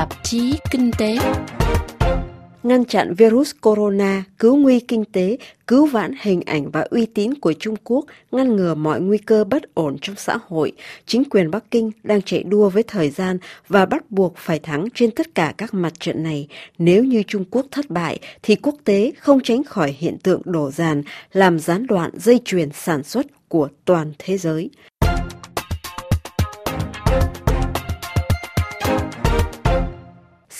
tạp chí Kinh tế. Ngăn chặn virus corona, cứu nguy kinh tế, cứu vãn hình ảnh và uy tín của Trung Quốc, ngăn ngừa mọi nguy cơ bất ổn trong xã hội. Chính quyền Bắc Kinh đang chạy đua với thời gian và bắt buộc phải thắng trên tất cả các mặt trận này. Nếu như Trung Quốc thất bại, thì quốc tế không tránh khỏi hiện tượng đổ dàn, làm gián đoạn dây chuyền sản xuất của toàn thế giới.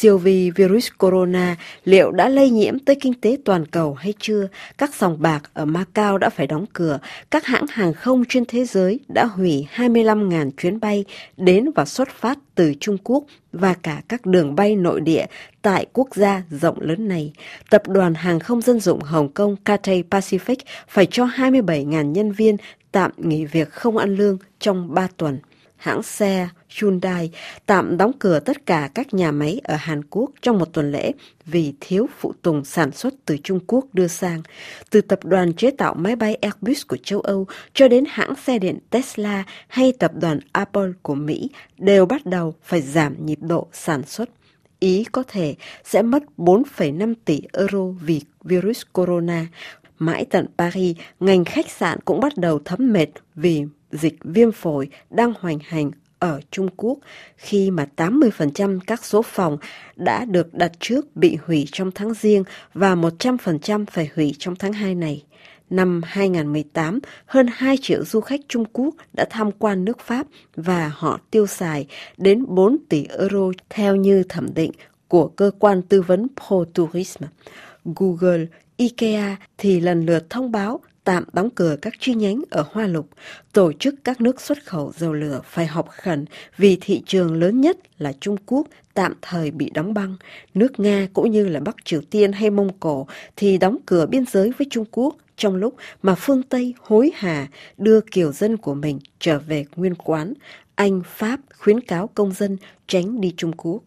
Siêu vi virus corona liệu đã lây nhiễm tới kinh tế toàn cầu hay chưa? Các sòng bạc ở Macau đã phải đóng cửa. Các hãng hàng không trên thế giới đã hủy 25.000 chuyến bay đến và xuất phát từ Trung Quốc và cả các đường bay nội địa tại quốc gia rộng lớn này. Tập đoàn hàng không dân dụng Hồng Kông Cathay Pacific phải cho 27.000 nhân viên tạm nghỉ việc không ăn lương trong 3 tuần hãng xe Hyundai tạm đóng cửa tất cả các nhà máy ở Hàn Quốc trong một tuần lễ vì thiếu phụ tùng sản xuất từ Trung Quốc đưa sang. Từ tập đoàn chế tạo máy bay Airbus của châu Âu cho đến hãng xe điện Tesla hay tập đoàn Apple của Mỹ đều bắt đầu phải giảm nhịp độ sản xuất. Ý có thể sẽ mất 4,5 tỷ euro vì virus corona. Mãi tận Paris, ngành khách sạn cũng bắt đầu thấm mệt vì dịch viêm phổi đang hoành hành ở Trung Quốc khi mà 80% các số phòng đã được đặt trước bị hủy trong tháng riêng và 100% phải hủy trong tháng 2 này. Năm 2018, hơn 2 triệu du khách Trung Quốc đã tham quan nước Pháp và họ tiêu xài đến 4 tỷ euro theo như thẩm định của cơ quan tư vấn Pro Tourisme. Google, IKEA thì lần lượt thông báo tạm đóng cửa các chi nhánh ở Hoa Lục, tổ chức các nước xuất khẩu dầu lửa phải họp khẩn vì thị trường lớn nhất là Trung Quốc tạm thời bị đóng băng. Nước Nga cũng như là Bắc Triều Tiên hay Mông Cổ thì đóng cửa biên giới với Trung Quốc trong lúc mà phương Tây hối hả đưa kiều dân của mình trở về nguyên quán. Anh, Pháp khuyến cáo công dân tránh đi Trung Quốc.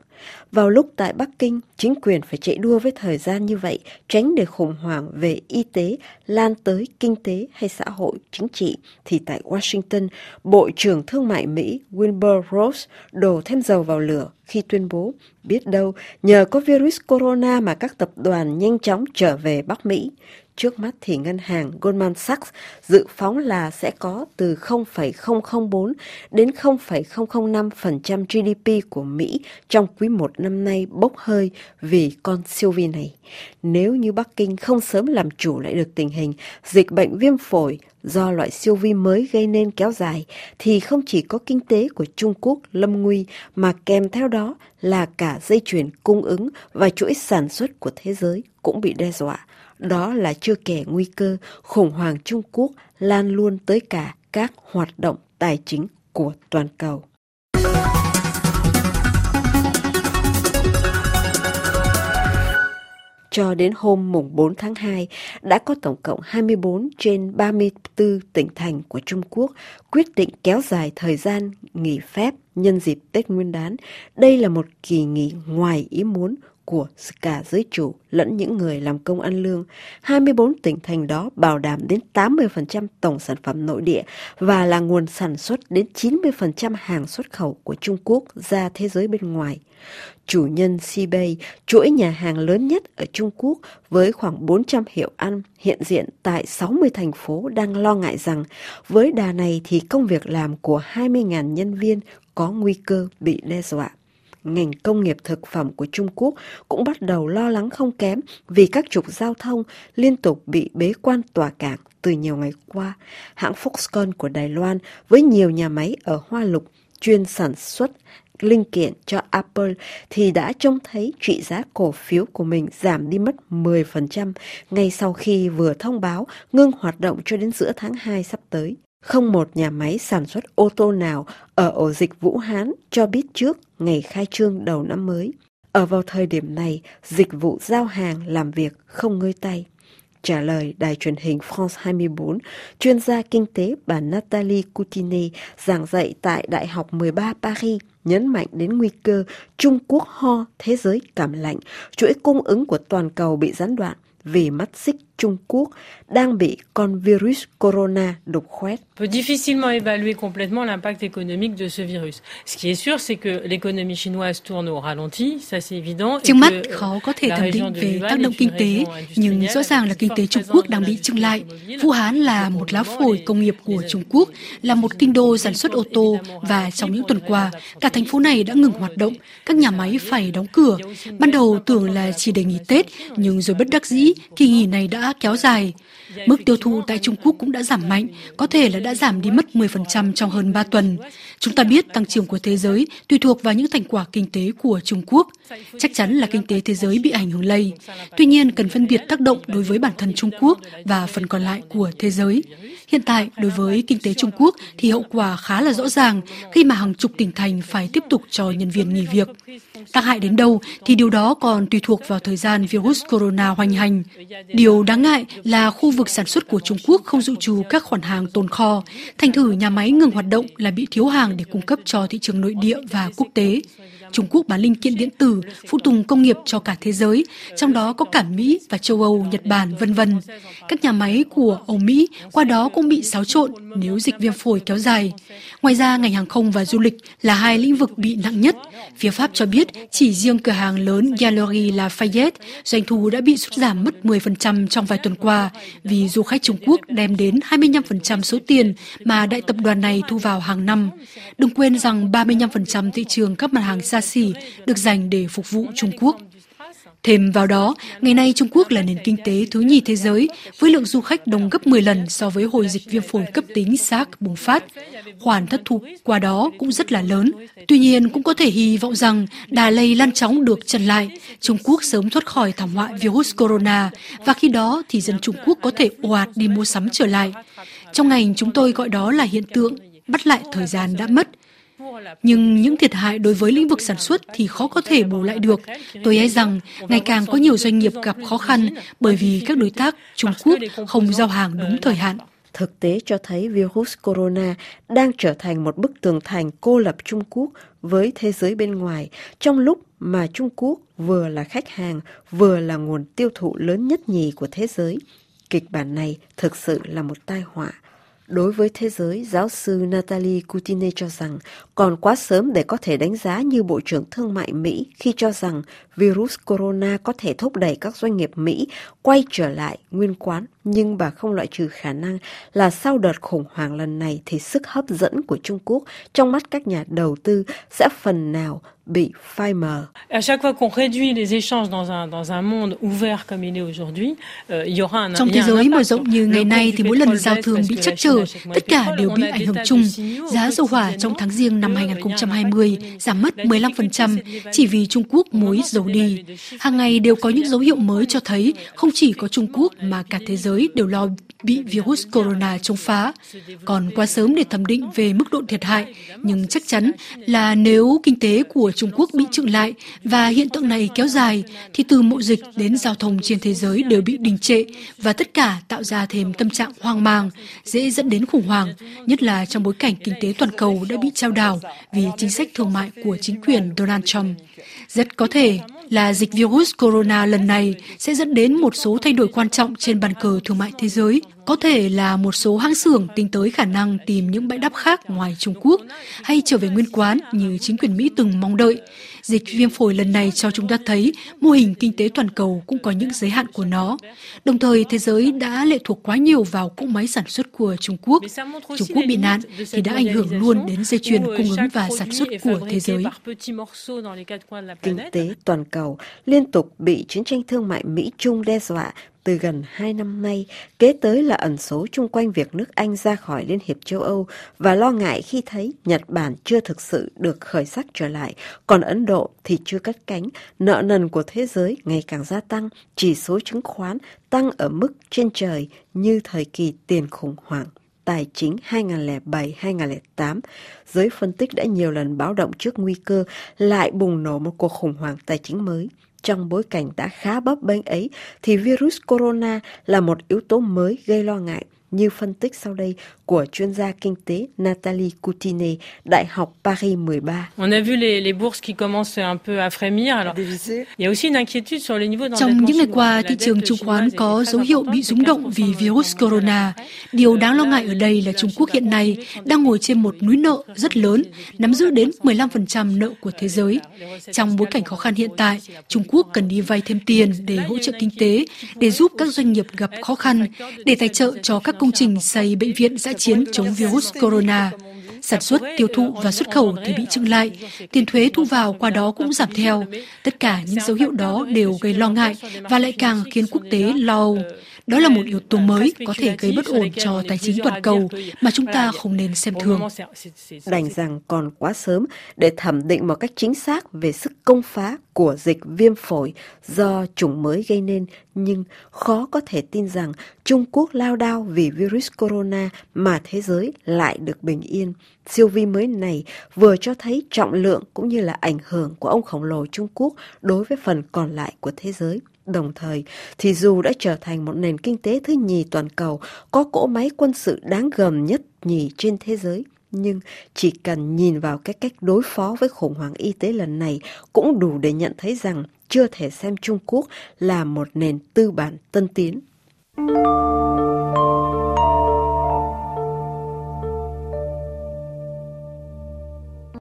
Vào lúc tại Bắc Kinh, chính quyền phải chạy đua với thời gian như vậy, tránh để khủng hoảng về y tế lan tới kinh tế hay xã hội, chính trị, thì tại Washington, Bộ trưởng Thương mại Mỹ Wilbur Ross đổ thêm dầu vào lửa khi tuyên bố biết đâu nhờ có virus corona mà các tập đoàn nhanh chóng trở về Bắc Mỹ. Trước mắt thì ngân hàng Goldman Sachs dự phóng là sẽ có từ 0,004 đến 0,005% GDP của Mỹ trong quý một năm nay bốc hơi vì con siêu vi này. Nếu như Bắc Kinh không sớm làm chủ lại được tình hình dịch bệnh viêm phổi do loại siêu vi mới gây nên kéo dài thì không chỉ có kinh tế của Trung Quốc lâm nguy mà kèm theo đó là cả dây chuyền cung ứng và chuỗi sản xuất của thế giới cũng bị đe dọa. Đó là chưa kể nguy cơ khủng hoảng Trung Quốc lan luôn tới cả các hoạt động tài chính của toàn cầu. cho đến hôm mùng 4 tháng 2 đã có tổng cộng 24 trên 34 tỉnh thành của Trung Quốc quyết định kéo dài thời gian nghỉ phép nhân dịp Tết Nguyên đán. Đây là một kỳ nghỉ ngoài ý muốn của cả giới chủ lẫn những người làm công ăn lương. 24 tỉnh thành đó bảo đảm đến 80% tổng sản phẩm nội địa và là nguồn sản xuất đến 90% hàng xuất khẩu của Trung Quốc ra thế giới bên ngoài. Chủ nhân Sibay, chuỗi nhà hàng lớn nhất ở Trung Quốc với khoảng 400 hiệu ăn hiện diện tại 60 thành phố đang lo ngại rằng với đà này thì công việc làm của 20.000 nhân viên có nguy cơ bị đe dọa ngành công nghiệp thực phẩm của Trung Quốc cũng bắt đầu lo lắng không kém vì các trục giao thông liên tục bị bế quan tỏa cảng từ nhiều ngày qua. Hãng Foxconn của Đài Loan với nhiều nhà máy ở Hoa Lục chuyên sản xuất linh kiện cho Apple thì đã trông thấy trị giá cổ phiếu của mình giảm đi mất 10% ngay sau khi vừa thông báo ngưng hoạt động cho đến giữa tháng 2 sắp tới. Không một nhà máy sản xuất ô tô nào ở ổ dịch Vũ Hán cho biết trước ngày khai trương đầu năm mới. Ở vào thời điểm này, dịch vụ giao hàng làm việc không ngơi tay. Trả lời đài truyền hình France 24, chuyên gia kinh tế bà Nathalie Coutine giảng dạy tại Đại học 13 Paris nhấn mạnh đến nguy cơ Trung Quốc ho, thế giới cảm lạnh, chuỗi cung ứng của toàn cầu bị gián đoạn vì mắt xích Trung Quốc đang bị con virus corona đục khoét. peut difficilement évaluer complètement l'impact économique de ce virus. Ce qui est sûr, c'est que l'économie chinoise tourne au ralenti, ça c'est évident. Trước mắt khó có thể thẩm định về tác động kinh tế, nhưng rõ ràng là kinh tế Trung Quốc đang bị chững lại. Vũ Hán là một lá phổi công nghiệp của Trung Quốc, là một kinh đô sản xuất ô tô và trong những tuần qua, cả thành phố này đã ngừng hoạt động, các nhà máy phải đóng cửa. Ban đầu tưởng là chỉ để nghỉ Tết, nhưng rồi bất đắc dĩ, kỳ nghỉ này đã kéo dài. Mức tiêu thụ tại Trung Quốc cũng đã giảm mạnh, có thể là đã giảm đi mất 10% trong hơn 3 tuần. Chúng ta biết tăng trưởng của thế giới tùy thuộc vào những thành quả kinh tế của Trung Quốc. Chắc chắn là kinh tế thế giới bị ảnh hưởng lây. Tuy nhiên, cần phân biệt tác động đối với bản thân Trung Quốc và phần còn lại của thế giới. Hiện tại, đối với kinh tế Trung Quốc thì hậu quả khá là rõ ràng khi mà hàng chục tỉnh thành phải tiếp tục cho nhân viên nghỉ việc. Tác hại đến đâu thì điều đó còn tùy thuộc vào thời gian virus corona hoành hành. Điều đáng ngại là khu vực sản xuất của Trung Quốc không dự trù các khoản hàng tồn kho, thành thử nhà máy ngừng hoạt động là bị thiếu hàng để cung cấp cho thị trường nội địa và quốc tế. Trung Quốc bán linh kiện điện tử, phụ tùng công nghiệp cho cả thế giới, trong đó có cả Mỹ và châu Âu, Nhật Bản, vân vân. Các nhà máy của Âu Mỹ qua đó cũng bị xáo trộn nếu dịch viêm phổi kéo dài. Ngoài ra, ngành hàng không và du lịch là hai lĩnh vực bị nặng nhất. Phía Pháp cho biết chỉ riêng cửa hàng lớn Gallery Lafayette doanh thu đã bị sụt giảm mất 10% trong vài tuần qua, vì du khách Trung Quốc đem đến 25% số tiền mà đại tập đoàn này thu vào hàng năm. Đừng quên rằng 35% thị trường các mặt hàng xa xỉ được dành để phục vụ Trung Quốc. Thêm vào đó, ngày nay Trung Quốc là nền kinh tế thứ nhì thế giới với lượng du khách đông gấp 10 lần so với hồi dịch viêm phổi cấp tính SARS bùng phát. Khoản thất thu qua đó cũng rất là lớn. Tuy nhiên cũng có thể hy vọng rằng đà lây lan chóng được chặn lại, Trung Quốc sớm thoát khỏi thảm họa virus corona và khi đó thì dân Trung Quốc có thể ồ ạt đi mua sắm trở lại. Trong ngành chúng tôi gọi đó là hiện tượng bắt lại thời gian đã mất – nhưng những thiệt hại đối với lĩnh vực sản xuất thì khó có thể bù lại được. Tôi e rằng ngày càng có nhiều doanh nghiệp gặp khó khăn bởi vì các đối tác Trung Quốc không giao hàng đúng thời hạn. Thực tế cho thấy virus corona đang trở thành một bức tường thành cô lập Trung Quốc với thế giới bên ngoài trong lúc mà Trung Quốc vừa là khách hàng, vừa là nguồn tiêu thụ lớn nhất nhì của thế giới. Kịch bản này thực sự là một tai họa Đối với thế giới, giáo sư Natalie Coutine cho rằng còn quá sớm để có thể đánh giá như Bộ trưởng Thương mại Mỹ khi cho rằng virus corona có thể thúc đẩy các doanh nghiệp Mỹ quay trở lại nguyên quán, nhưng bà không loại trừ khả năng là sau đợt khủng hoảng lần này thì sức hấp dẫn của Trung Quốc trong mắt các nhà đầu tư sẽ phần nào bị phai mờ. À chaque fois qu'on réduit les échanges dans un dans un monde ouvert comme il est aujourd'hui, il y aura un Trong thế giới mở rộng như ngày nay thì mỗi lần giao thương bị chắc trở, tất cả đều bị ảnh hưởng chung. Giá dầu hỏa trong tháng riêng năm 2020 giảm mất 15% chỉ vì Trung Quốc mối dầu đi. Hàng ngày đều có những dấu hiệu mới cho thấy không chỉ có Trung Quốc mà cả thế giới đều lo bị virus corona chống phá. Còn quá sớm để thẩm định về mức độ thiệt hại, nhưng chắc chắn là nếu kinh tế của Trung Quốc bị chững lại và hiện tượng này kéo dài, thì từ mậu dịch đến giao thông trên thế giới đều bị đình trệ và tất cả tạo ra thêm tâm trạng hoang mang, dễ dẫn đến khủng hoảng, nhất là trong bối cảnh kinh tế toàn cầu đã bị trao đảo vì chính sách thương mại của chính quyền Donald Trump. Rất có thể là dịch virus corona lần này sẽ dẫn đến một số thay đổi quan trọng trên bàn cờ thương mại thế giới. Có thể là một số hãng xưởng tính tới khả năng tìm những bãi đáp khác ngoài Trung Quốc hay trở về nguyên quán như chính quyền Mỹ từng mong đợi. Dịch viêm phổi lần này cho chúng ta thấy mô hình kinh tế toàn cầu cũng có những giới hạn của nó. Đồng thời, thế giới đã lệ thuộc quá nhiều vào cỗ máy sản xuất của Trung Quốc. Trung Quốc bị nạn thì đã ảnh hưởng luôn đến dây chuyền cung ứng và sản xuất của thế giới. Kinh tế toàn cầu liên tục bị chiến tranh thương mại Mỹ-Trung đe dọa từ gần hai năm nay, kế tới là ẩn số chung quanh việc nước Anh ra khỏi Liên hiệp châu Âu và lo ngại khi thấy Nhật Bản chưa thực sự được khởi sắc trở lại, còn Ấn Độ thì chưa cất cánh, nợ nần của thế giới ngày càng gia tăng, chỉ số chứng khoán tăng ở mức trên trời như thời kỳ tiền khủng hoảng tài chính 2007-2008, giới phân tích đã nhiều lần báo động trước nguy cơ lại bùng nổ một cuộc khủng hoảng tài chính mới. Trong bối cảnh đã khá bấp bênh ấy, thì virus corona là một yếu tố mới gây lo ngại như phân tích sau đây của chuyên gia kinh tế Nathalie Coutine, Đại học Paris 13. On a vu les, les bourses qui commencent un peu à frémir. Alors, il y a aussi une inquiétude sur les niveaux Trong những ngày qua, thị trường chứng khoán có dấu hiệu bị rúng động vì virus corona. Điều đáng lo ngại ở đây là Trung Quốc hiện nay đang ngồi trên một núi nợ rất lớn, nắm giữ đến 15% nợ của thế giới. Trong bối cảnh khó khăn hiện tại, Trung Quốc cần đi vay thêm tiền để hỗ trợ kinh tế, để giúp các doanh nghiệp gặp khó khăn, để tài trợ cho các công trình xây bệnh viện giã chiến chống virus corona. Sản xuất, tiêu thụ và xuất khẩu thì bị chững lại, tiền thuế thu vào qua đó cũng giảm theo. Tất cả những dấu hiệu đó đều gây lo ngại và lại càng khiến quốc tế lo âu. Đó là một yếu tố mới có thể gây bất ổn cho tài chính toàn cầu mà chúng ta không nên xem thường. Đành rằng còn quá sớm để thẩm định một cách chính xác về sức công phá của dịch viêm phổi do chủng mới gây nên, nhưng khó có thể tin rằng Trung Quốc lao đao vì virus corona mà thế giới lại được bình yên. Siêu vi mới này vừa cho thấy trọng lượng cũng như là ảnh hưởng của ông khổng lồ Trung Quốc đối với phần còn lại của thế giới. Đồng thời, thì dù đã trở thành một nền kinh tế thứ nhì toàn cầu, có cỗ máy quân sự đáng gờm nhất nhì trên thế giới, nhưng chỉ cần nhìn vào cái cách đối phó với khủng hoảng y tế lần này cũng đủ để nhận thấy rằng chưa thể xem Trung Quốc là một nền tư bản tân tiến.